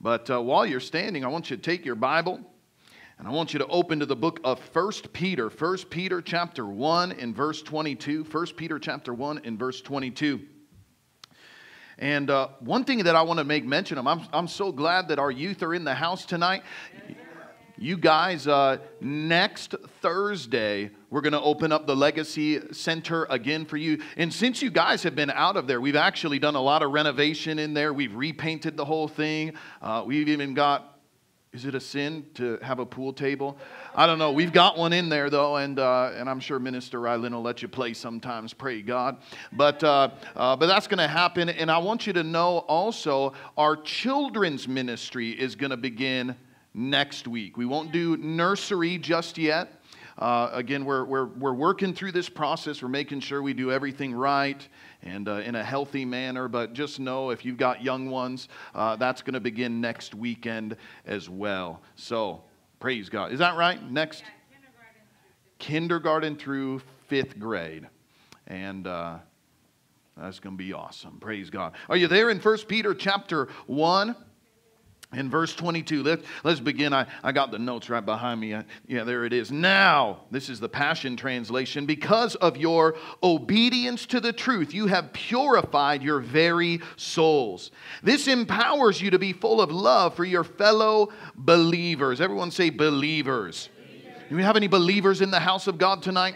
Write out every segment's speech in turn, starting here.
But uh, while you're standing, I want you to take your Bible and I want you to open to the book of 1 Peter. 1 Peter chapter 1 in verse 22. 1 Peter chapter 1 in verse 22. And uh, one thing that I want to make mention of, I'm, I'm so glad that our youth are in the house tonight. You guys, uh, next Thursday, we're going to open up the Legacy Center again for you. And since you guys have been out of there, we've actually done a lot of renovation in there. We've repainted the whole thing. Uh, we've even got is it a sin to have a pool table? I don't know. We've got one in there though, and uh, and I'm sure Minister Rylan will let you play sometimes. Pray God, but uh, uh, but that's going to happen. And I want you to know also our children's ministry is going to begin next week. We won't do nursery just yet. Uh, again, we're, we're, we're working through this process. We're making sure we do everything right and uh, in a healthy manner. But just know if you've got young ones, uh, that's going to begin next weekend as well. So praise God. Is that right? Next? Yeah, kindergarten, through fifth grade. And uh, that's going to be awesome. Praise God. Are you there in 1 Peter chapter 1? In verse 22, let, let's begin. I, I got the notes right behind me. I, yeah, there it is. Now, this is the Passion Translation. Because of your obedience to the truth, you have purified your very souls. This empowers you to be full of love for your fellow believers. Everyone say believers. Do we have any believers in the house of God tonight?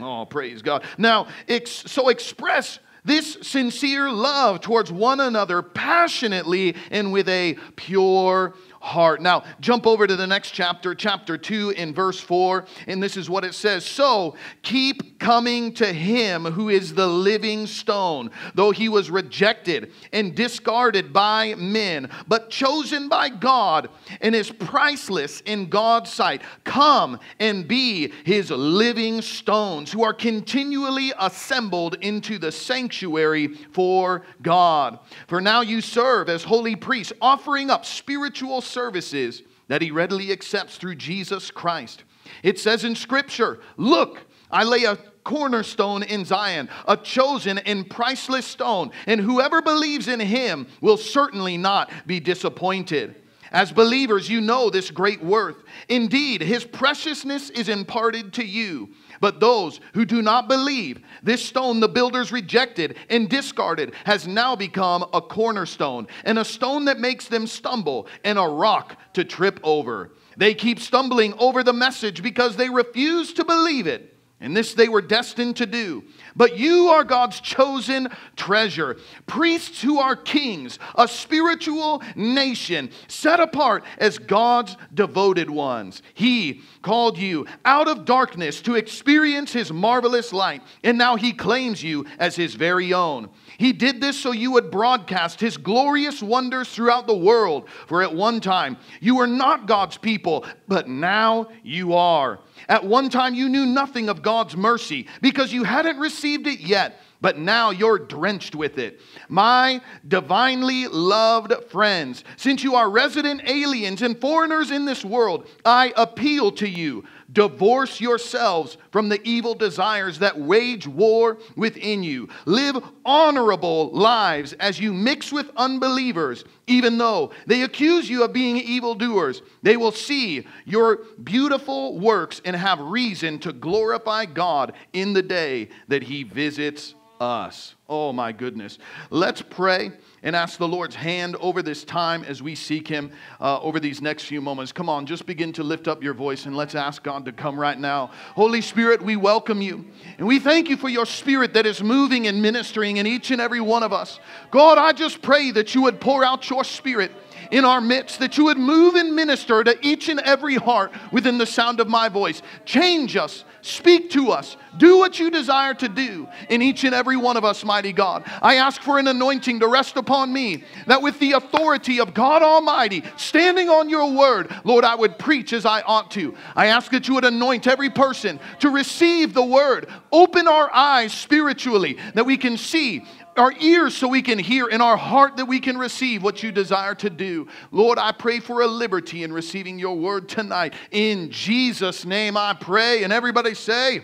Oh, praise God. Now, ex- so express this sincere love towards one another passionately and with a pure heart. Now, jump over to the next chapter, chapter 2, in verse 4, and this is what it says So keep coming to him who is the living stone, though he was rejected and discarded by men, but chosen by God and is priceless in God's sight. Come and be his living stones who are continually assembled into the sanctuary for God. For now you serve as holy priests, offering up spiritual services that he readily accepts through Jesus Christ. It says in Scripture, Look, I lay a cornerstone in Zion, a chosen and priceless stone, and whoever believes in him will certainly not be disappointed. As believers, you know this great worth. Indeed, his preciousness is imparted to you. But those who do not believe, this stone the builders rejected and discarded has now become a cornerstone and a stone that makes them stumble and a rock to trip over. They keep stumbling over the message because they refuse to believe it. And this they were destined to do. But you are God's chosen treasure, priests who are kings, a spiritual nation set apart as God's devoted ones. He called you out of darkness to experience his marvelous light, and now he claims you as his very own. He did this so you would broadcast his glorious wonders throughout the world. For at one time you were not God's people, but now you are. At one time, you knew nothing of God's mercy because you hadn't received it yet, but now you're drenched with it. My divinely loved friends, since you are resident aliens and foreigners in this world, I appeal to you Divorce yourselves from the evil desires that wage war within you. Live honorable lives as you mix with unbelievers, even though they accuse you of being evildoers. They will see your beautiful works and have reason to glorify God in the day that He visits us. Oh my goodness. Let's pray and ask the Lord's hand over this time as we seek Him uh, over these next few moments. Come on, just begin to lift up your voice and let's ask God to come right now. Holy Spirit, we welcome you and we thank you for your Spirit that is moving and ministering in each and every one of us. God, I just pray that you would pour out your Spirit in our midst, that you would move and minister to each and every heart within the sound of my voice. Change us, speak to us, do what you desire to do in each and every one of us, mighty God. I ask for an anointing to rest upon me, that with the authority of God Almighty, standing on your word, Lord, I would preach as I ought to. I ask that you would anoint every person to receive the word. Open our eyes spiritually that we can see our ears so we can hear, and our heart that we can receive what you desire to do. Lord, I pray for a liberty in receiving your word tonight. In Jesus' name I pray. And everybody say,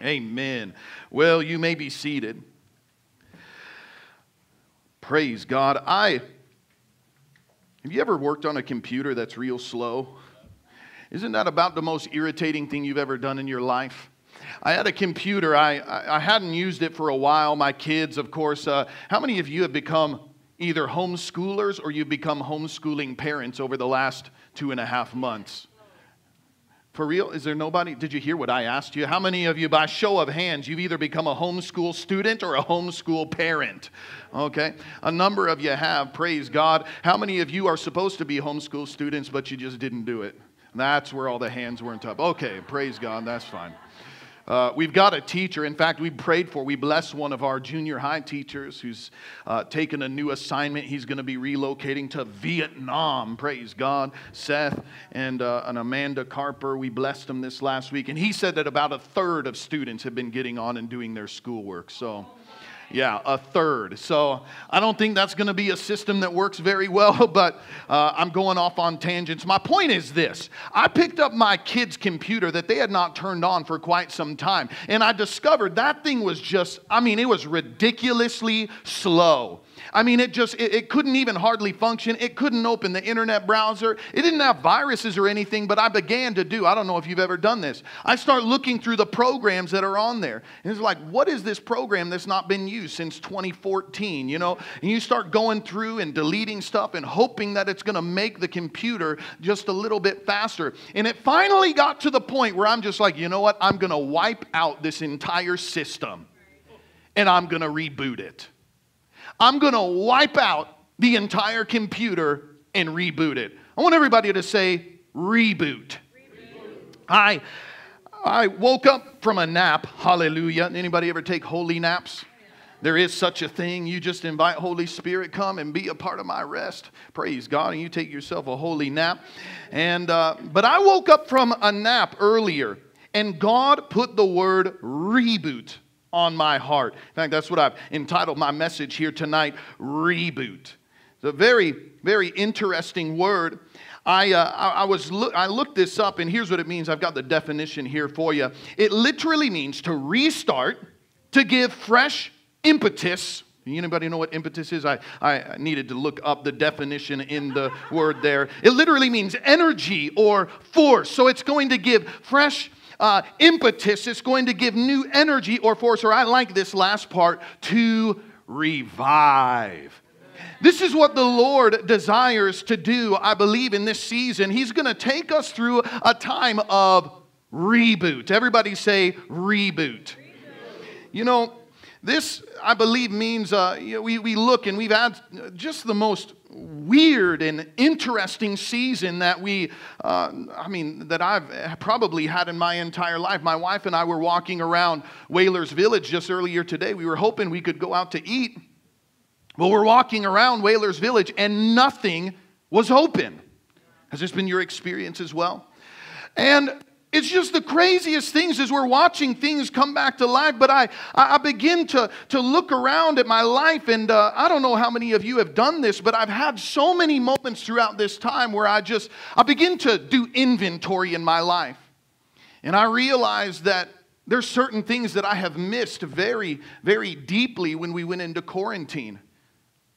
Amen. Amen. Well, you may be seated. Praise God. I Have you ever worked on a computer that's real slow? Isn't that about the most irritating thing you've ever done in your life? I had a computer. I, I, hadn't used it for a while. My kids, of course. Uh, how many of you have become either homeschoolers or you've become homeschooling parents over the last two and a half months? For real? Is there nobody? Did you hear what I asked you? How many of you, by show of hands, you've either become a homeschool student or a homeschool parent? Okay? A number of you have, praise God. How many of you are supposed to be homeschool students, but you just didn't do it? That's where all the hands weren't up. Okay, praise God, that's fine. Uh, we've got a teacher. In fact, we prayed for, we blessed one of our junior high teachers who's uh, taken a new assignment. He's going to be relocating to Vietnam. Praise God. Seth and, uh, and Amanda Carper, we blessed him this last week. And he said that about a third of students have been getting on and doing their schoolwork. So yeah, a third. So I don't think that's going to be a system that works very well, but uh, I'm going off on tangents. My point is this I picked up my kid's computer that they had not turned on for quite some time, and I discovered that thing was just, I mean, it was ridiculously slow. I mean, it just, it, it, couldn't even hardly function. It couldn't open the internet browser. It didn't have viruses or anything, but I began to do, I don't know if you've ever done this. I start looking through the programs that are on there. And it's like, what is this program that's not been used since 2014, you know? And you start going through and deleting stuff and hoping that it's going to make the computer just a little bit faster. And it finally got to the point where I'm just like, you know what? I'm going to wipe out this entire system and I'm going to reboot it. I'm going to wipe out the entire computer and reboot it. I want everybody to say reboot. reboot. I I woke up from a nap. Hallelujah. Anybody ever take holy naps? There is such a thing. You just invite Holy Spirit, come and be a part of my rest. Praise God. And you take yourself a holy nap. And uh, but I woke up from a nap earlier, and God put the word reboot on my heart. In fact, that's what I've entitled my message here tonight Reboot. It's a very, very interesting word. I, uh, I, I, was look, I looked this up, and here's what it means. I've got the definition here for you. It literally means to restart, to give fresh impetus. Anybody know what impetus is? I, I needed to look up the definition in the word there. It literally means energy or force. So it's going to give fresh uh, impetus. It's going to give new energy or force, or I like this last part, to revive. This is what the Lord desires to do, I believe, in this season. He's going to take us through a time of reboot. Everybody say reboot. reboot. You know, this, I believe, means uh, we, we look and we've had just the most weird and interesting season that we, uh, I mean, that I've probably had in my entire life. My wife and I were walking around Whalers Village just earlier today. We were hoping we could go out to eat. Well, we're walking around Whalers Village and nothing was open. Has this been your experience as well? And it's just the craziest things as we're watching things come back to life. But I, I begin to, to look around at my life, and uh, I don't know how many of you have done this, but I've had so many moments throughout this time where I just, I begin to do inventory in my life. And I realize that there's certain things that I have missed very, very deeply when we went into quarantine.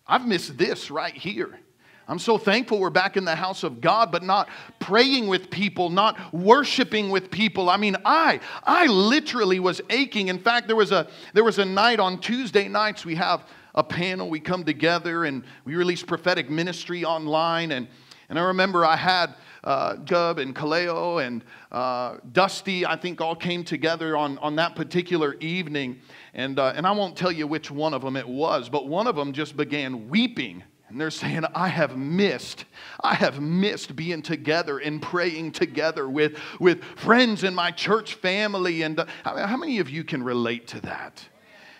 I've missed this right here. I'm so thankful we're back in the house of God, but not praying with people, not worshiping with people. I mean, I I literally was aching. In fact, there was a there was a night on Tuesday nights we have a panel, we come together and we release prophetic ministry online. And and I remember I had uh, Gub and Kaleo and uh, Dusty, I think, all came together on, on that particular evening. And, uh, and I won't tell you which one of them it was, but one of them just began weeping and they're saying, I have missed, I have missed being together and praying together with, with friends in my church family. And uh, how many of you can relate to that?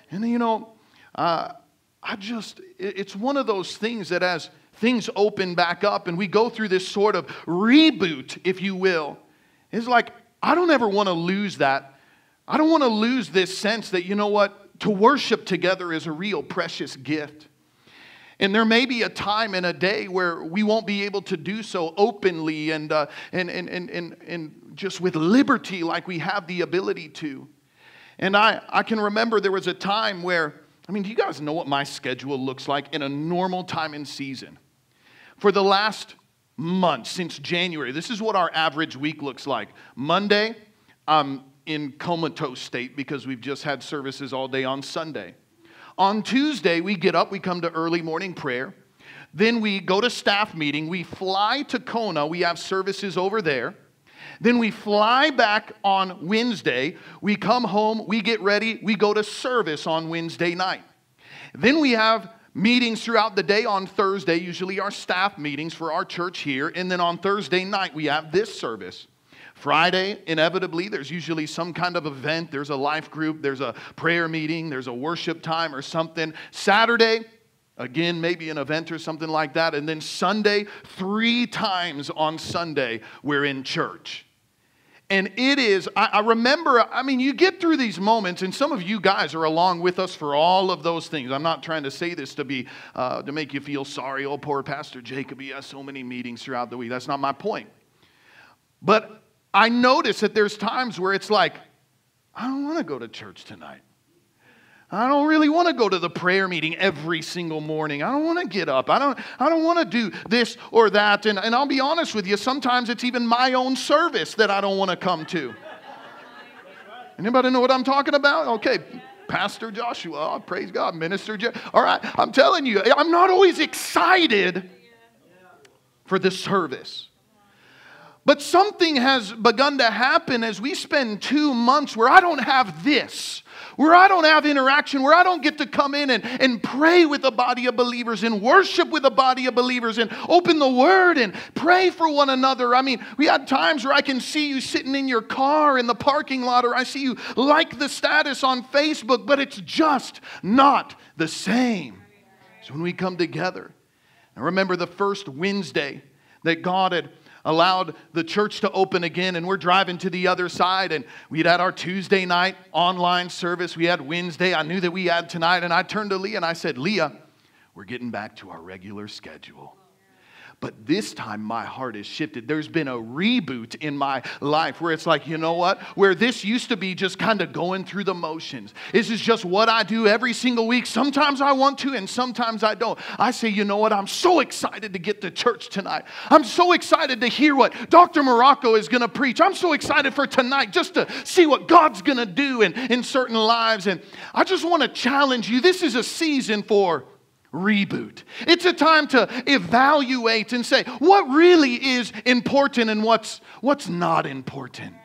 And you know, uh, I just, it's one of those things that as things open back up and we go through this sort of reboot, if you will, it's like, I don't ever want to lose that. I don't want to lose this sense that, you know what, to worship together is a real precious gift. And there may be a time and a day where we won't be able to do so openly and, uh, and, and, and, and, and just with liberty like we have the ability to. And I, I can remember there was a time where, I mean, do you guys know what my schedule looks like in a normal time and season? for the last month, since January, this is what our average week looks like. Monday, I'm in comatose state because we've just had services all day on Sunday. On Tuesday, we get up, we come to early morning prayer. Then we go to staff meeting. We fly to Kona. We have services over there. Then we fly back on Wednesday. We come home, we get ready, we go to service on Wednesday night. Then we have meetings throughout the day on Thursday, usually our staff meetings for our church here. And then on Thursday night, we have this service. Friday, inevitably, there's usually some kind of event. There's a life group, there's a prayer meeting, there's a worship time or something. Saturday, again, maybe an event or something like that. And then Sunday, three times on Sunday, we're in church. And it is, I, I, remember, I mean, you get through these moments, and some of you guys are along with us for all of those things. I'm not trying to say this to be, uh, to make you feel sorry. Oh, poor Pastor Jacob, he has so many meetings throughout the week. That's not my point. But I notice that there's times where it's like, I don't want to go to church tonight. I don't really want to go to the prayer meeting every single morning. I don't want to get up. I don't, I don't want to do this or that. And, and I'll be honest with you, sometimes it's even my own service that I don't want to come to. Anybody know what I'm talking about? Okay, Pastor Joshua, oh, praise God, Minister Je- All right, I'm telling you, I'm not always excited for the service. But something has begun to happen as we spend two months where I don't have this where I don't have interaction, where I don't get to come in and, and pray with a body of believers and worship with a body of believers and open the word and pray for one another. I mean, we had times where I can see you sitting in your car in the parking lot, or I see you like the status on Facebook, but it's just not the same. So when we come together, I remember the first Wednesday that God had allowed the church to open again, and we're driving to the other side. And we'd had our Tuesday night online service, we had Wednesday. I knew that we had tonight, and I turned to Leah and I said, Leah, we're getting back to our regular schedule. But this time, my heart has shifted. There's been a reboot in my life where it's like, you know what? Where this used to be just kind of going through the motions. This is just what I do every single week. Sometimes I want to, and sometimes I don't. I say, you know what? I'm so excited to get to church tonight. I'm so excited to hear what Dr. Morocco is going to preach. I'm so excited for tonight just to see what God's going to do in, in certain lives. And I just want to challenge you. This is a season for reboot. It's a time to evaluate and say what really is important and what's, what's not important.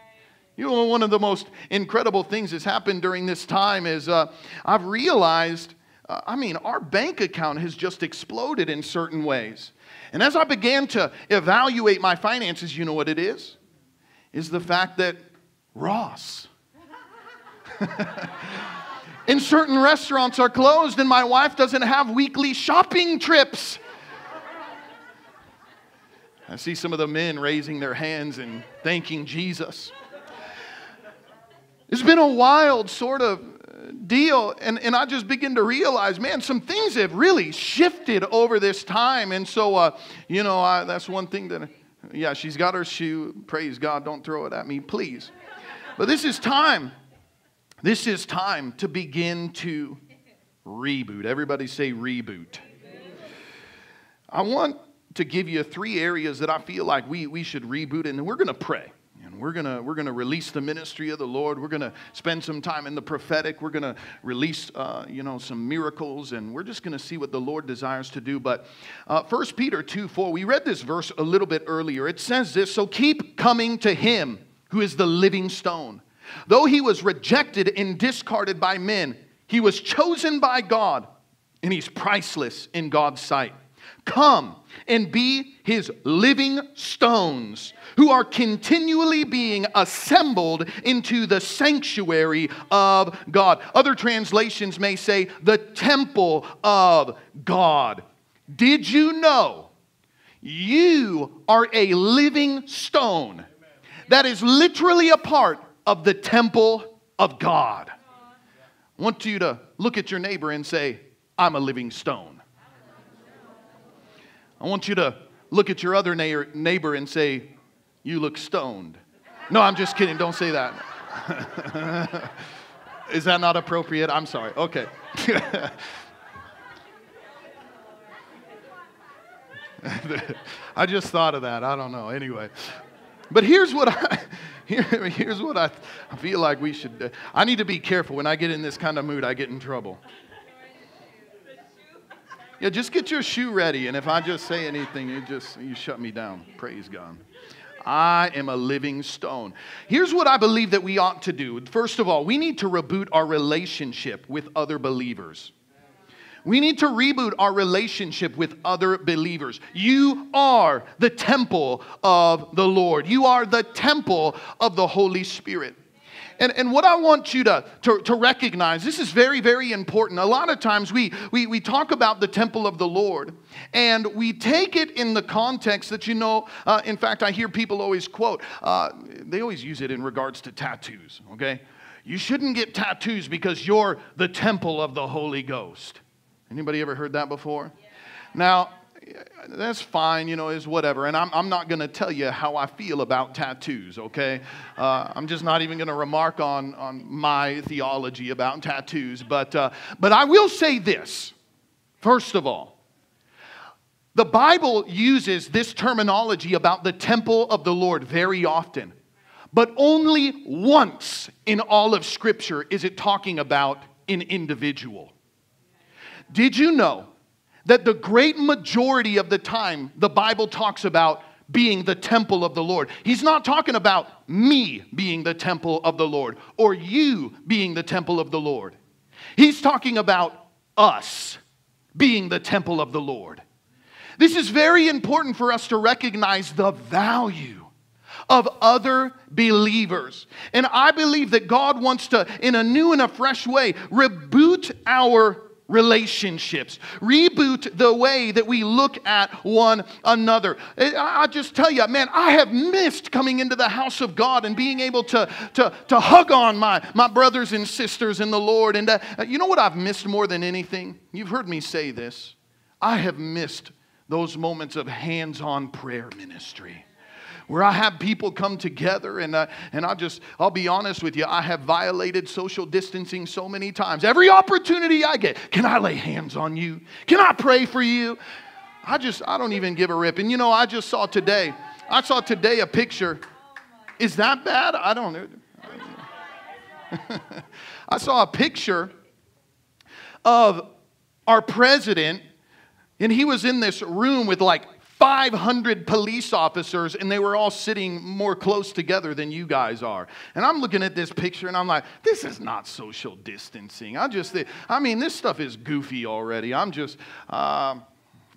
You know, one of the most incredible things that's happened during this time is uh, I've realized, uh, I mean, our bank account has just exploded in certain ways. And as I began to evaluate my finances, you know what it is? Is the fact that Ross. and certain restaurants are closed, and my wife doesn't have weekly shopping trips. I see some of the men raising their hands and thanking Jesus. It's been a wild sort of deal, and, and I just begin to realize, man, some things have really shifted over this time. And so, uh, you know, I, that's one thing that, yeah, she's got her shoe. Praise God, don't throw it at me, please. But this is time this is time to begin to reboot. Everybody say reboot. I want to give you three areas that I feel like we, we should reboot, and we're going to pray. And we're going to we're gonna release the ministry of the Lord. We're going to spend some time in the prophetic. We're going to release, uh, you know, some miracles, and we're just going to see what the Lord desires to do. But uh, 1 Peter 2 4, we read this verse a little bit earlier. It says this So keep coming to him who is the living stone Though he was rejected and discarded by men, he was chosen by God, and he's priceless in God's sight. Come and be his living stones who are continually being assembled into the sanctuary of God. Other translations may say the temple of God. Did you know you are a living stone that is literally a part of the temple of God. I want you to look at your neighbor and say, I'm a living stone. I want you to look at your other neighbor and say, You look stoned. No, I'm just kidding. Don't say that. Is that not appropriate? I'm sorry. Okay. I just thought of that. I don't know. Anyway. But here's what I here, here's what I, I feel like we should. I need to be careful when I get in this kind of mood, I get in trouble. Yeah, just get your shoe ready, and if I just say anything, you just you shut me down. Praise God. I am a living stone. Here's what I believe that we ought to do. First of all, we need to reboot our relationship with other believers. We need to reboot our relationship with other believers. You are the temple of the Lord, you are the temple of the Holy Spirit. And, and what I want you to, to, to, recognize, this is very, very important. A lot of times we, we, we talk about the temple of the Lord and we take it in the context that, you know, uh, in fact, I hear people always quote, uh, they always use it in regards to tattoos, okay? You shouldn't get tattoos because you're the temple of the Holy Ghost. Anybody ever heard that before? Yeah. Now, that's fine, you know, is whatever. And I'm, I'm not going to tell you how I feel about tattoos, okay? Uh, I'm just not even going to remark on, on my theology about tattoos. But, uh, but I will say this, first of all. The Bible uses this terminology about the temple of the Lord very often, but only once in all of Scripture is it talking about an individual. Did you know that the great majority of the time the Bible talks about being the temple of the Lord? He's not talking about me being the temple of the Lord or you being the temple of the Lord. He's talking about us being the temple of the Lord. This is very important for us to recognize the value of other believers. And I believe that God wants to, in a new and a fresh way, reboot our relationships. Reboot the way that we look at one another. I just tell you, man, I have missed coming into the house of God and being able to, to, to hug on my, my brothers and sisters in the Lord. And uh, you know what I've missed more than anything? You've heard me say this. I have missed those moments of hands on prayer ministry where I have people come together and, uh, and I just, I'll be honest with you, I have violated social distancing so many times. Every opportunity I get, can I lay hands on you? Can I pray for you? I just, I don't even give a rip. And you know, I just saw today, I saw today a picture. Is that bad? I don't know. I saw a picture of our president, and he was in this room with like 500 police officers and they were all sitting more close together than you guys are. And I'm looking at this picture and I'm like, this is not social distancing. I just, I mean, this stuff is goofy already. I'm just, uh,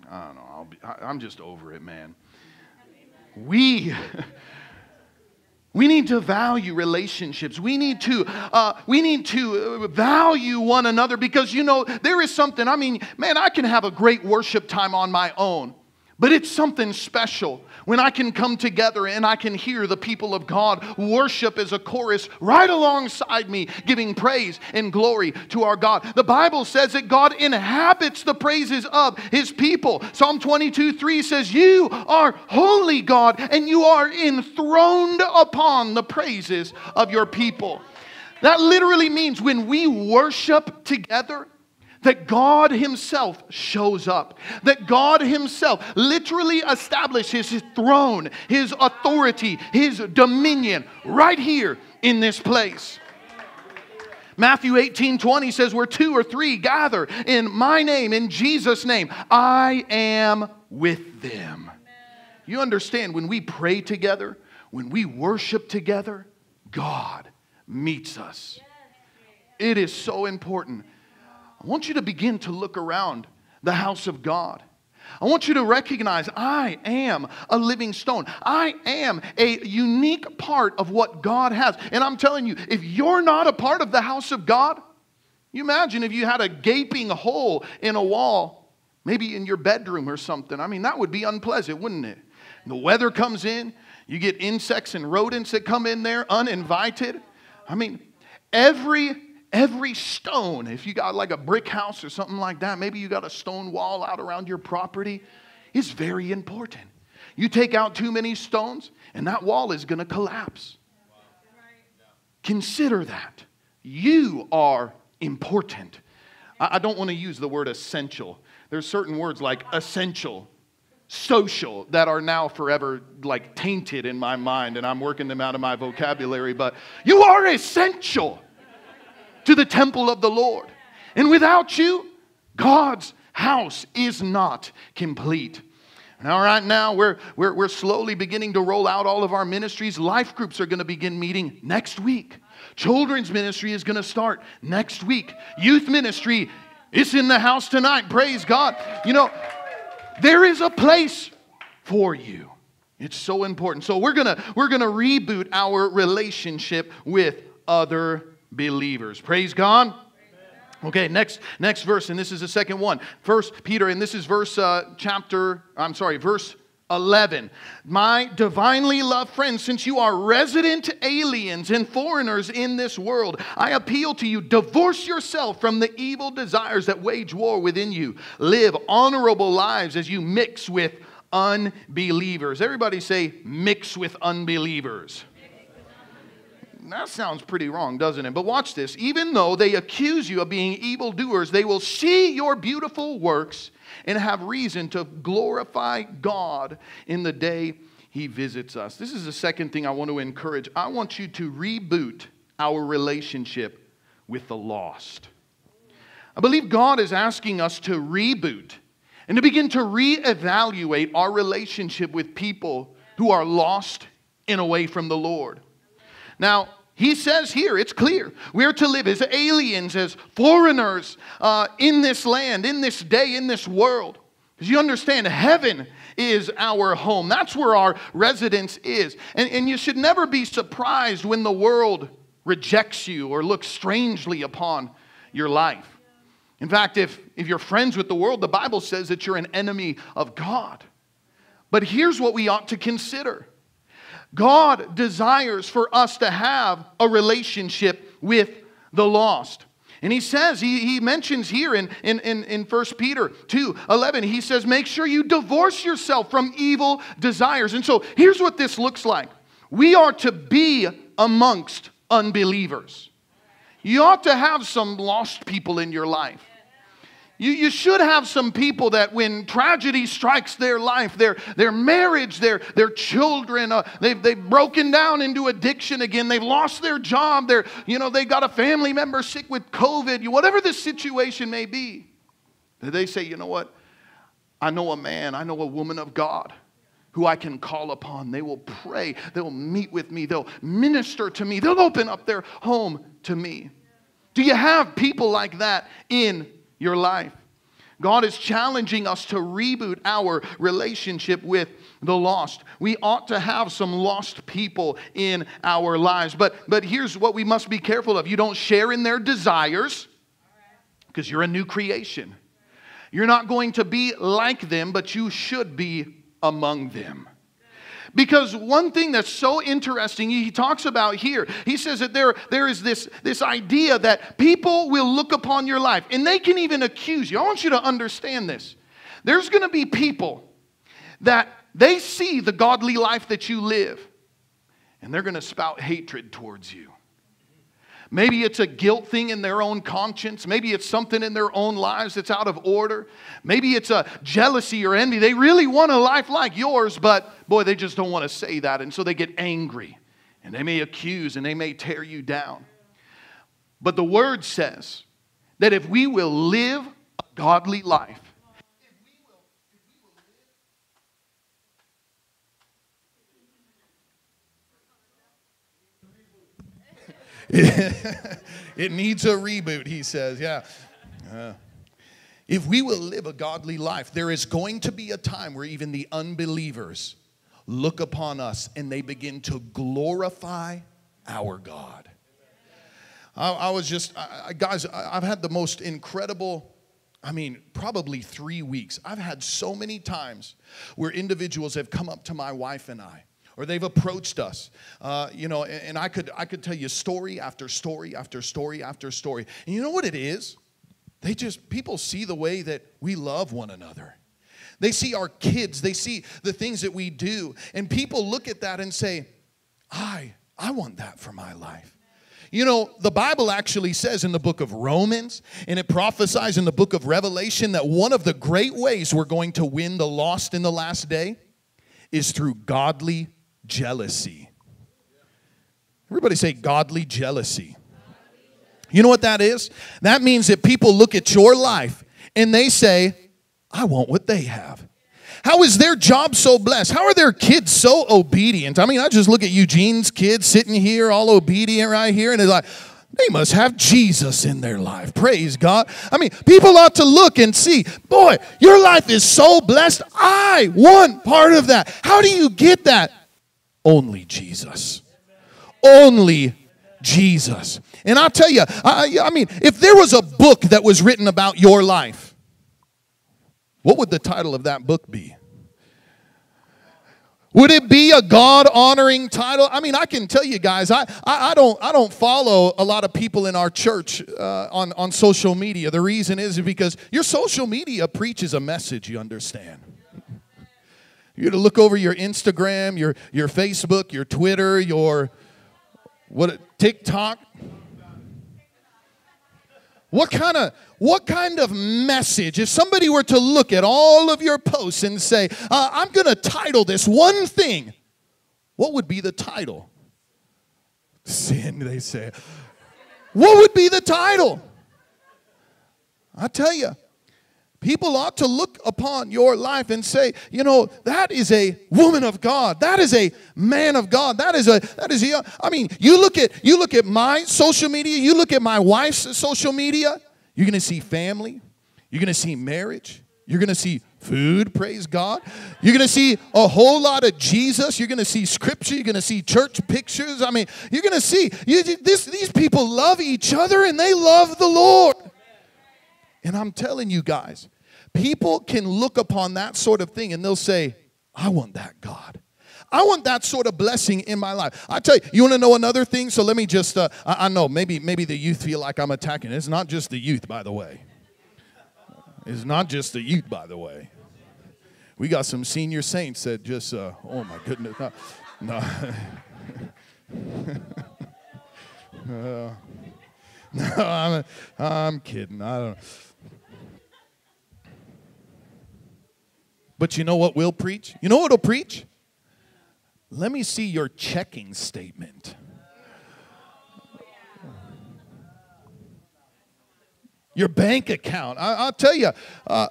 I don't know, I'll be, I'm just over it, man. We. We need to value relationships. We need to, uh, we need to value one another because, you know, there is something. I mean, man, I can have a great worship time on my own. But it's something special when I can come together and I can hear the people of God worship as a chorus right alongside me, giving praise and glory to our God. The Bible says that God inhabits the praises of his people. Psalm 22 3 says, You are holy, God, and you are enthroned upon the praises of your people. That literally means when we worship together, that God Himself shows up, that God Himself literally establishes His throne, His authority, His dominion right here in this place. Matthew 18 20 says, Where two or three gather in my name, in Jesus' name, I am with them. You understand, when we pray together, when we worship together, God meets us. It is so important I want you to begin to look around the house of God. I want you to recognize I am a living stone. I am a unique part of what God has. And I'm telling you, if you're not a part of the house of God, you imagine if you had a gaping hole in a wall, maybe in your bedroom or something. I mean, that would be unpleasant, wouldn't it? the weather comes in, you get insects and rodents that come in there uninvited. I mean, every every stone, if you got like a brick house or something like that, maybe you got a stone wall out around your property, is very important. You take out too many stones, and that wall is going to collapse. Consider that. You are important. I don't want to use the word essential. There's certain words like essential, social that are now forever like tainted in my mind and I'm working them out of my vocabulary, but you are essential to the temple of the Lord. And without you, God's house is not complete. Now, right now, we're, we're, we're slowly beginning to roll out all of our ministries. Life groups are going to begin meeting next week. Children's ministry is going to start next week. Youth ministry is in the house tonight. Praise God. You know, there is a place for you. It's so important. So we're going to we're going to reboot our relationship with other believers. Praise God. Okay, next next verse, and this is the second one. First Peter, and this is verse uh, chapter. I'm sorry, verse 11. My divinely loved friends, since you are resident aliens and foreigners in this world, I appeal to you divorce yourself from the evil desires that wage war within you. Live honorable lives as you mix with unbelievers. Everybody say, mix with unbelievers that sounds pretty wrong, doesn't it? But watch this. Even though they accuse you of being evildoers, they will see your beautiful works and have reason to glorify God in the day He visits us. This is the second thing I want to encourage. I want you to reboot our relationship with the lost. I believe God is asking us to reboot and to begin to reevaluate our relationship with people who are lost and away from the Lord. Now, he says here, it's clear, we're to live as aliens, as foreigners uh, in this land, in this day, in this world. Because you understand, heaven is our home. That's where our residence is. And, and you should never be surprised when the world rejects you or looks strangely upon your life. In fact, if, if you're friends with the world, the Bible says that you're an enemy of God. But here's what we ought to consider God desires for us to have a relationship with the lost. And he says, he, he mentions here in, in, in, in 1 Peter 2 11, he says, make sure you divorce yourself from evil desires. And so here's what this looks like we are to be amongst unbelievers. You ought to have some lost people in your life. You, you should have some people that when tragedy strikes their life, their, their marriage, their, their children, uh, they've, they've broken down into addiction again, they've lost their job, they're, you know, they got a family member sick with COVID, whatever the situation may be, they say, you know what? I know a man, I know a woman of God who I can call upon. They will pray, they'll meet with me, they'll minister to me, they'll open up their home to me. Do you have people like that in your life. God is challenging us to reboot our relationship with the lost. We ought to have some lost people in our lives. But, but here's what we must be careful of you don't share in their desires because you're a new creation. You're not going to be like them, but you should be among them. Because one thing that's so interesting, he talks about here, he says that there, there is this, this idea that people will look upon your life and they can even accuse you. I want you to understand this. There's going to be people that they see the godly life that you live and they're going to spout hatred towards you. Maybe it's a guilt thing in their own conscience. Maybe it's something in their own lives that's out of order. Maybe it's a jealousy or envy. They really want a life like yours, but boy, they just don't want to say that. And so they get angry and they may accuse and they may tear you down. But the word says that if we will live a godly life, it needs a reboot, he says. Yeah. Uh, if we will live a godly life, there is going to be a time where even the unbelievers look upon us and they begin to glorify our God. I, I was just, I, guys, I've had the most incredible, I mean, probably three weeks. I've had so many times where individuals have come up to my wife and I or they've approached us. Uh, you know and i could i could tell you story after story after story after story. And you know what it is? They just people see the way that we love one another. They see our kids. They see the things that we do. And people look at that and say i i want that for my life. You know, the Bible actually says in the book of Romans and it prophesies in the book of Revelation that one of the great ways we're going to win the lost in the last day is through godly jealousy. Everybody say godly jealousy. You know what that is? That means that people look at your life and they say, I want what they have. How is their job so blessed? How are their kids so obedient? I mean, I just look at Eugene's kids sitting here, all obedient right here, and it's like, they must have Jesus in their life. Praise God. I mean, people ought to look and see, boy, your life is so blessed. I want part of that. How do you get that? Only Jesus. Only Jesus. And I'll tell you, I, I mean, if there was a book that was written about your life, what would the title of that book be? Would it be a God honoring title? I mean, I can tell you guys, I, I, I, don't, I don't follow a lot of people in our church uh, on, on social media. The reason is because your social media preaches a message, you understand. You're to look over your Instagram, your, your Facebook, your Twitter, your what TikTok. What kind of what kind of message if somebody were to look at all of your posts and say, uh, "I'm going to title this one thing," what would be the title? Sin, they say. What would be the title? I tell you, People ought to look upon your life and say, you know, that is a woman of God. That is a man of God. That is a that is a I mean, you look at you look at my social media, you look at my wife's social media, you're going to see family, you're going to see marriage, you're going to see food, praise God. You're going to see a whole lot of Jesus. You're going to see scripture. You're going to see church pictures. I mean, you're going to see you, this, these people love each other and they love the Lord. And I'm telling you guys, people can look upon that sort of thing and they'll say, I want that God. I want that sort of blessing in my life. I tell you, you want to know another thing? So let me just, uh, I, I, know maybe, maybe the youth feel like I'm attacking. It's not just the youth, by the way. It's not just the youth, by the way. We got some senior saints that just, uh, oh my goodness. No. no. uh, no, I'm, I'm kidding. I don't But you know what we'll preach? You know what will preach? Let me see your checking statement. Your bank account. I, will tell you, uh,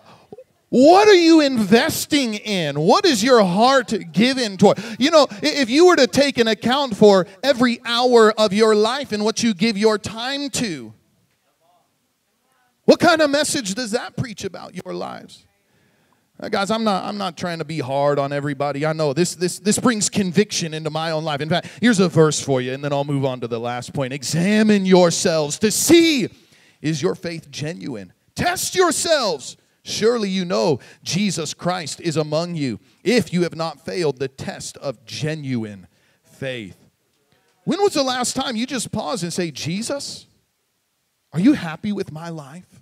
what are you investing in? What is your heart given toward? You know, if you were to take an account for every hour of your life and what you give your time to, what kind of message does that preach about your lives? Uh, guys, I'm not, I'm not trying to be hard on everybody. I know this, this, this brings conviction into my own life. In fact, here's a verse for you, and then I'll move on to the last point. Examine yourselves to see is your faith genuine? Test yourselves. Surely you know Jesus Christ is among you if you have not failed the test of genuine faith. When was the last time you just pause and say, Jesus, are you happy with my life?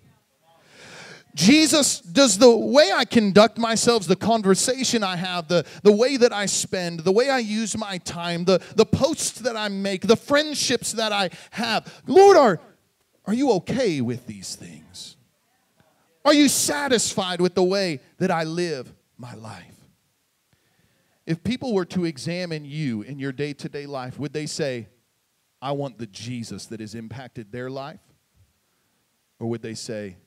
Jesus, does the way I conduct myself, the conversation I have, the, the way that I spend, the way I use my time, the, the posts that I make, the friendships that I have, Lord, are, are you okay with these things? Are you satisfied with the way that I live my life? If people were to examine you in your day to day life, would they say, I want the Jesus that has impacted their life? Or would they say,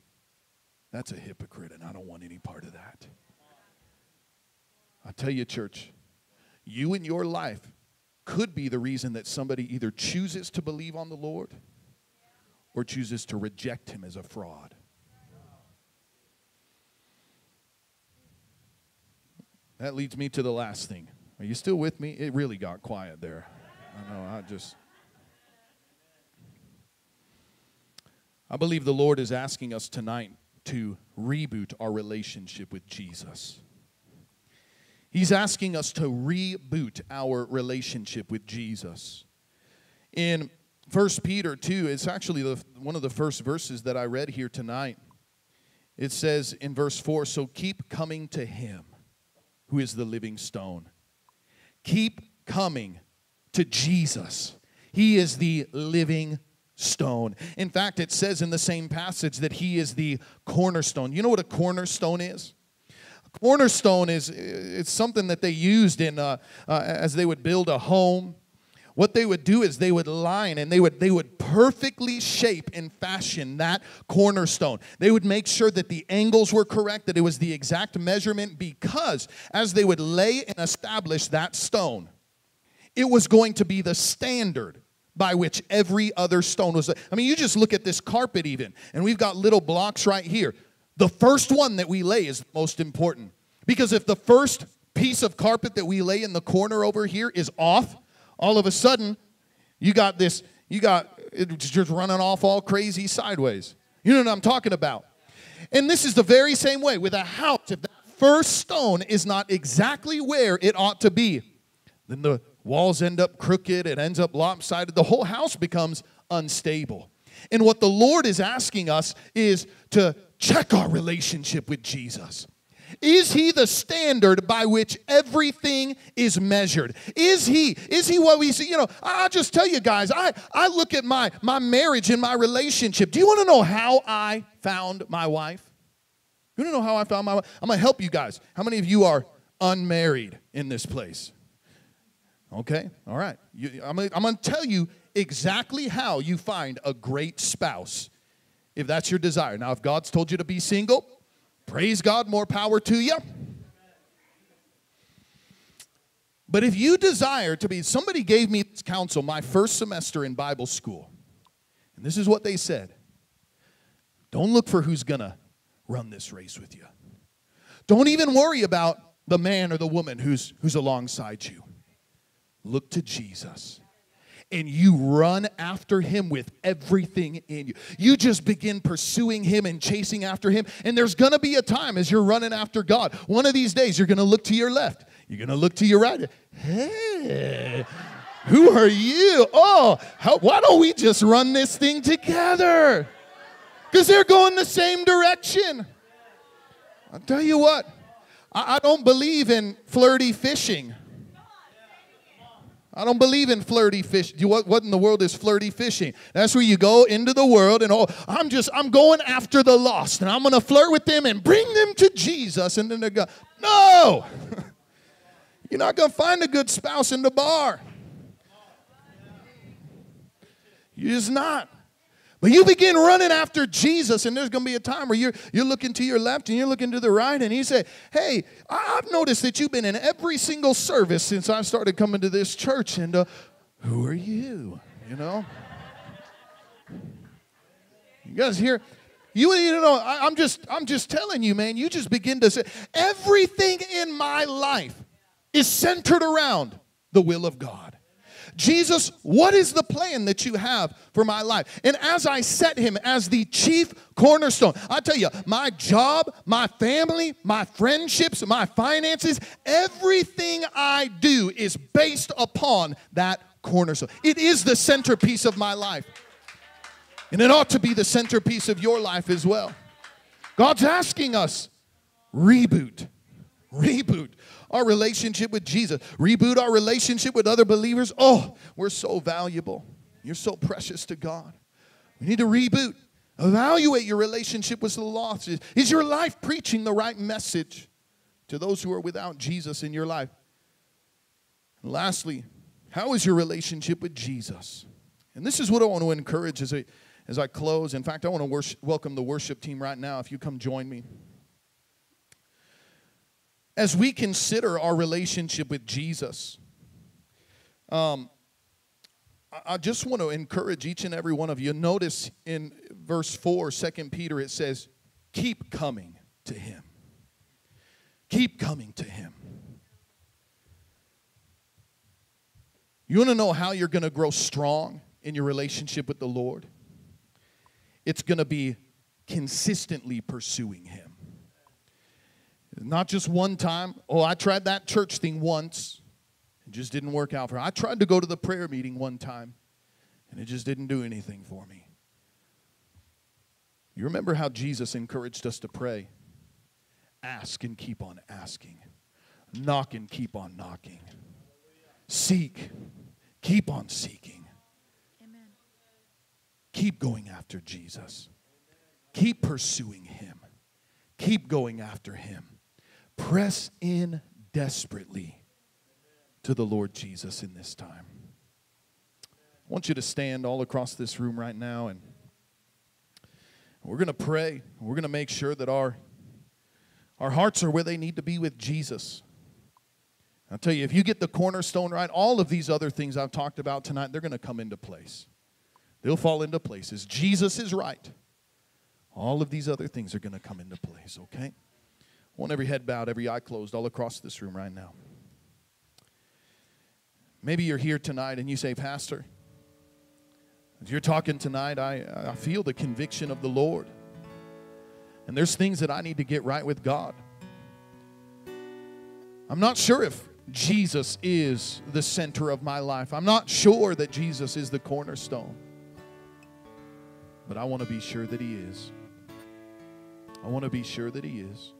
that's a hypocrite, and I don't want any part of that. I tell you, church, you in your life could be the reason that somebody either chooses to believe on the Lord or chooses to reject him as a fraud. That leads me to the last thing. Are you still with me? It really got quiet there. I know, I just. I believe the Lord is asking us tonight to reboot our relationship with Jesus. He's asking us to reboot our relationship with Jesus. In 1 Peter 2, it's actually the, one of the first verses that I read here tonight. It says in verse 4 So keep coming to him who is the living stone. Keep coming to Jesus. He is the living stone. In fact, it says in the same passage that he is the cornerstone. You know what a cornerstone is? A cornerstone is it's something that they used in uh, uh, as they would build a home. What they would do is they would line and they would they would perfectly shape and fashion that cornerstone. They would make sure that the angles were correct, that it was the exact measurement because as they would lay and establish that stone, it was going to be the standard by which every other stone was. I mean, you just look at this carpet, even, and we've got little blocks right here. The first one that we lay is most important because if the first piece of carpet that we lay in the corner over here is off, all of a sudden, you got this, you got it's just running off all crazy sideways. You know what I'm talking about? And this is the very same way with a house. If that first stone is not exactly where it ought to be, then the walls end up crooked, it ends up lopsided, the whole house becomes unstable. And what the Lord is asking us is to check our relationship with Jesus. Is he the standard by which everything is measured? Is he, is he what we see? You know, I'll just tell you guys, I, I look at my, my marriage and my relationship. Do you want to know how I found my wife? You want to know how I found my wife? I'm to help you guys. How many of you are unmarried in this place? Okay, all right. You, I'm going to tell you exactly how you find a great spouse if that's your desire. Now, if God's told you to be single, praise God, more power to you. But if you desire to be, somebody gave me this counsel my first semester in Bible school. And this is what they said Don't look for who's to run this race with you. Don't even worry about the man or the woman who's, who's alongside you look to Jesus and you run after him with everything in you. You just begin pursuing him and chasing after him. And there's gonna be a time as you're running after God. One of these days, you're gonna look to your left, you're gonna look to your right. Hey, who are you? Oh, how, why don't we just run this thing together? Because they're going the same direction. I'll tell you what, I, I don't believe in flirty fishing. I don't believe in flirty fish. What, what in the world is flirty fishing? That's where you go into the world and oh, I'm just I'm going after the lost and I'm going to flirt with them and bring them to Jesus and then they're going, no, you're not going to find a good spouse in the bar. You're just not. But you begin running after Jesus, and there's going to be a time where you're, you're looking to your left and you're looking to the right, and he said, Hey, I've noticed that you've been in every single service since I started coming to this church, and uh, who are you? You know? You guys hear? You, you know, I, I'm just I'm just telling you, man, you just begin to say everything in my life is centered around the will of God. Jesus, what is the plan that you have for my life? And as I set him as the chief cornerstone, I tell you, my job, my family, my friendships, my finances, everything I do is based upon that cornerstone. It is the centerpiece of my life. And it ought to be the centerpiece of your life as well. God's asking us reboot, reboot our relationship with Jesus, reboot our relationship with other believers. Oh, we're so valuable. You're so precious to God. We need to reboot. Evaluate your relationship with the lost. Is your life preaching the right message to those who are without Jesus in your life? And lastly, how is your relationship with Jesus? And this is what I want to encourage as I, as I close. In fact, I want to worship, welcome the worship team right now if you come join me as we consider our relationship with Jesus, um, I just want to encourage each and every one of you. Notice in verse 4, 2 Peter, it says, Keep coming to him. Keep coming to him. You want to know how you're going to grow strong in your relationship with the Lord? It's going to be consistently pursuing him. Not just one time. Oh, I tried that church thing once. It just didn't work out for me. I tried to go to the prayer meeting one time, and it just didn't do anything for me. You remember how Jesus encouraged us to pray? Ask and keep on asking. Knock and keep on knocking. Seek. Keep on seeking. Keep going after Jesus. Keep pursuing him. Keep going after him. Press in desperately to the Lord Jesus in this time. I want you to stand all across this room right now and we're going to pray. We're going to make sure that our our hearts are where they need to be with Jesus. I'll tell you, if you get the cornerstone right, all of these other things I've talked about tonight, they're going to come into place. They'll fall into places. Jesus is right. All of these other things are going to come into place, okay? Want every head bowed, every eye closed, all across this room right now. Maybe you're here tonight and you say, Pastor, as you're talking tonight, I, I feel the conviction of the Lord. And there's things that I need to get right with God. I'm not sure if Jesus is the center of my life. I'm not sure that Jesus is the cornerstone. But I want to be sure that He is. I want to be sure that He is.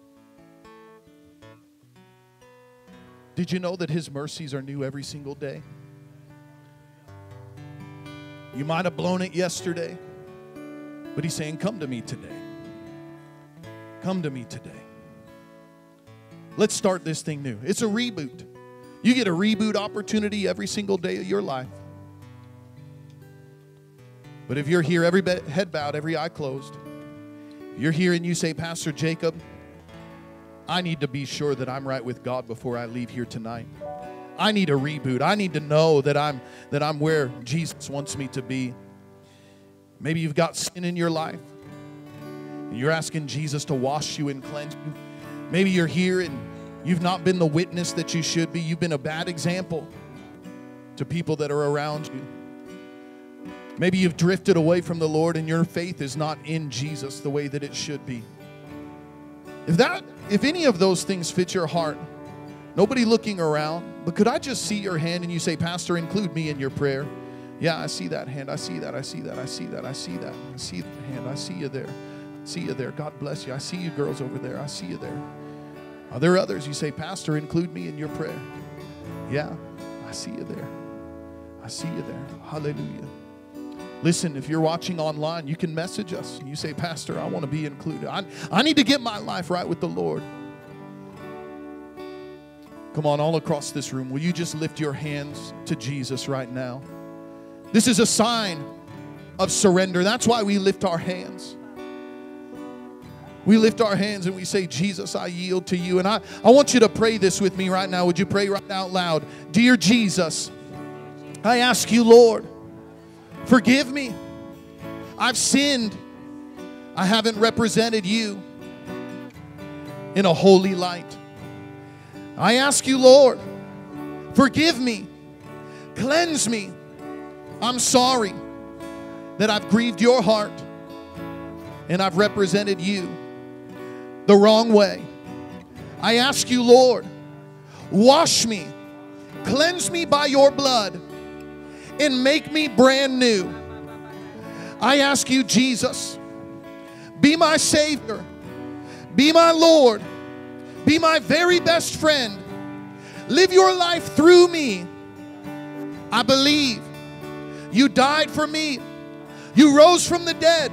Did you know that His mercies are new every single day? You might have blown it yesterday, but He's saying, Come to me today. Come to me today. Let's start this thing new. It's a reboot. You get a reboot opportunity every single day of your life. But if you're here, every head bowed, every eye closed, you're here and you say, Pastor Jacob, I need to be sure that I'm right with God before I leave here tonight. I need a reboot. I need to know that I'm that I'm where Jesus wants me to be. Maybe you've got sin in your life. And you're asking Jesus to wash you and cleanse you. Maybe you're here and you've not been the witness that you should be. You've been a bad example to people that are around you. Maybe you've drifted away from the Lord and your faith is not in Jesus the way that it should be. If that if any of those things fit your heart, nobody looking around, but could I just see your hand and you say, Pastor, include me in your prayer? Yeah, I see that hand. I see that. I see that. I see that. I see that. I see the hand. I see you there. I see you there. God bless you. I see you girls over there. I see you there. Are there others? You say, Pastor, include me in your prayer. Yeah, I see you there. I see you there. Hallelujah. Listen, if you're watching online, you can message us. You say, Pastor, I want to be included. I, I need to get my life right with the Lord. Come on, all across this room, will you just lift your hands to Jesus right now? This is a sign of surrender. That's why we lift our hands. We lift our hands and we say, Jesus, I yield to you. And I, I want you to pray this with me right now. Would you pray right out loud? Dear Jesus, I ask you, Lord, forgive me. I've sinned. I haven't represented you in a holy light. I ask you, Lord, forgive me, cleanse me. I'm sorry that I've grieved your heart and I've represented you the wrong way. I ask you, Lord, wash me, cleanse me by your blood, and make me brand new. I ask you, Jesus, be my Savior, be my Lord, be my very best friend. Live your life through me. I believe you died for me, you rose from the dead,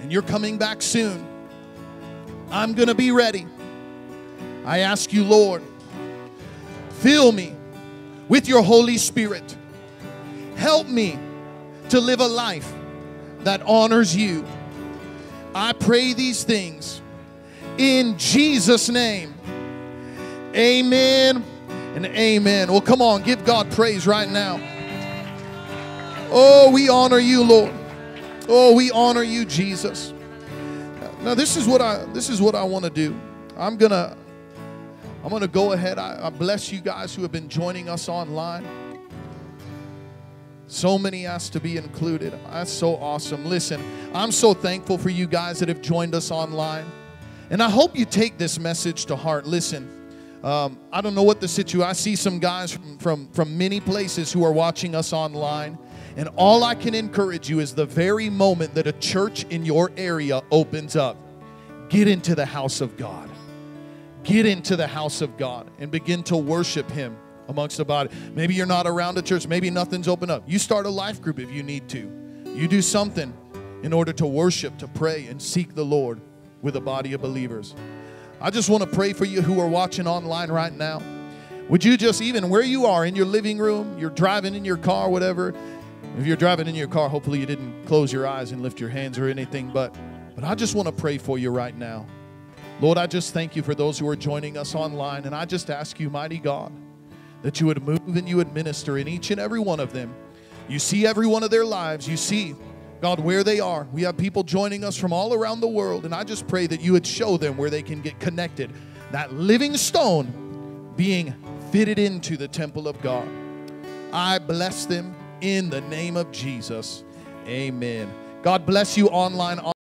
and you're coming back soon. I'm going to be ready. I ask you, Lord, fill me with your Holy Spirit. Help me to live a life that honors you. I pray these things in Jesus' name. Amen and amen. Well, come on, give God praise right now. Oh, we honor you, Lord. Oh, we honor you, Jesus. Now this is what I this is what I want to do. I'm gonna I'm gonna go ahead. I, I bless you guys who have been joining us online. So many asked to be included. That's so awesome. Listen, I'm so thankful for you guys that have joined us online. And I hope you take this message to heart. Listen, um, I don't know what the situation. I see some guys from, from from many places who are watching us online. And all I can encourage you is the very moment that a church in your area opens up, get into the house of God. Get into the house of God and begin to worship Him amongst the body. Maybe you're not around a church, maybe nothing's open up. You start a life group if you need to. You do something in order to worship, to pray, and seek the Lord with a body of believers. I just want to pray for you who are watching online right now. Would you just, even where you are in your living room, you're driving in your car, whatever, if you're driving in your car, hopefully you didn't close your eyes and lift your hands or anything, but, but I just want to pray for you right now. Lord, I just thank you for those who are joining us online, and I just ask you, mighty God, that you would move and you would minister in each and every one of them. You see every one of their lives. You see, God, where they are. We have people joining us from all around the world, and I just pray that you would show them where they can get connected. That living stone being fitted into the temple of God. I bless them in the name of Jesus. Amen. God bless you online.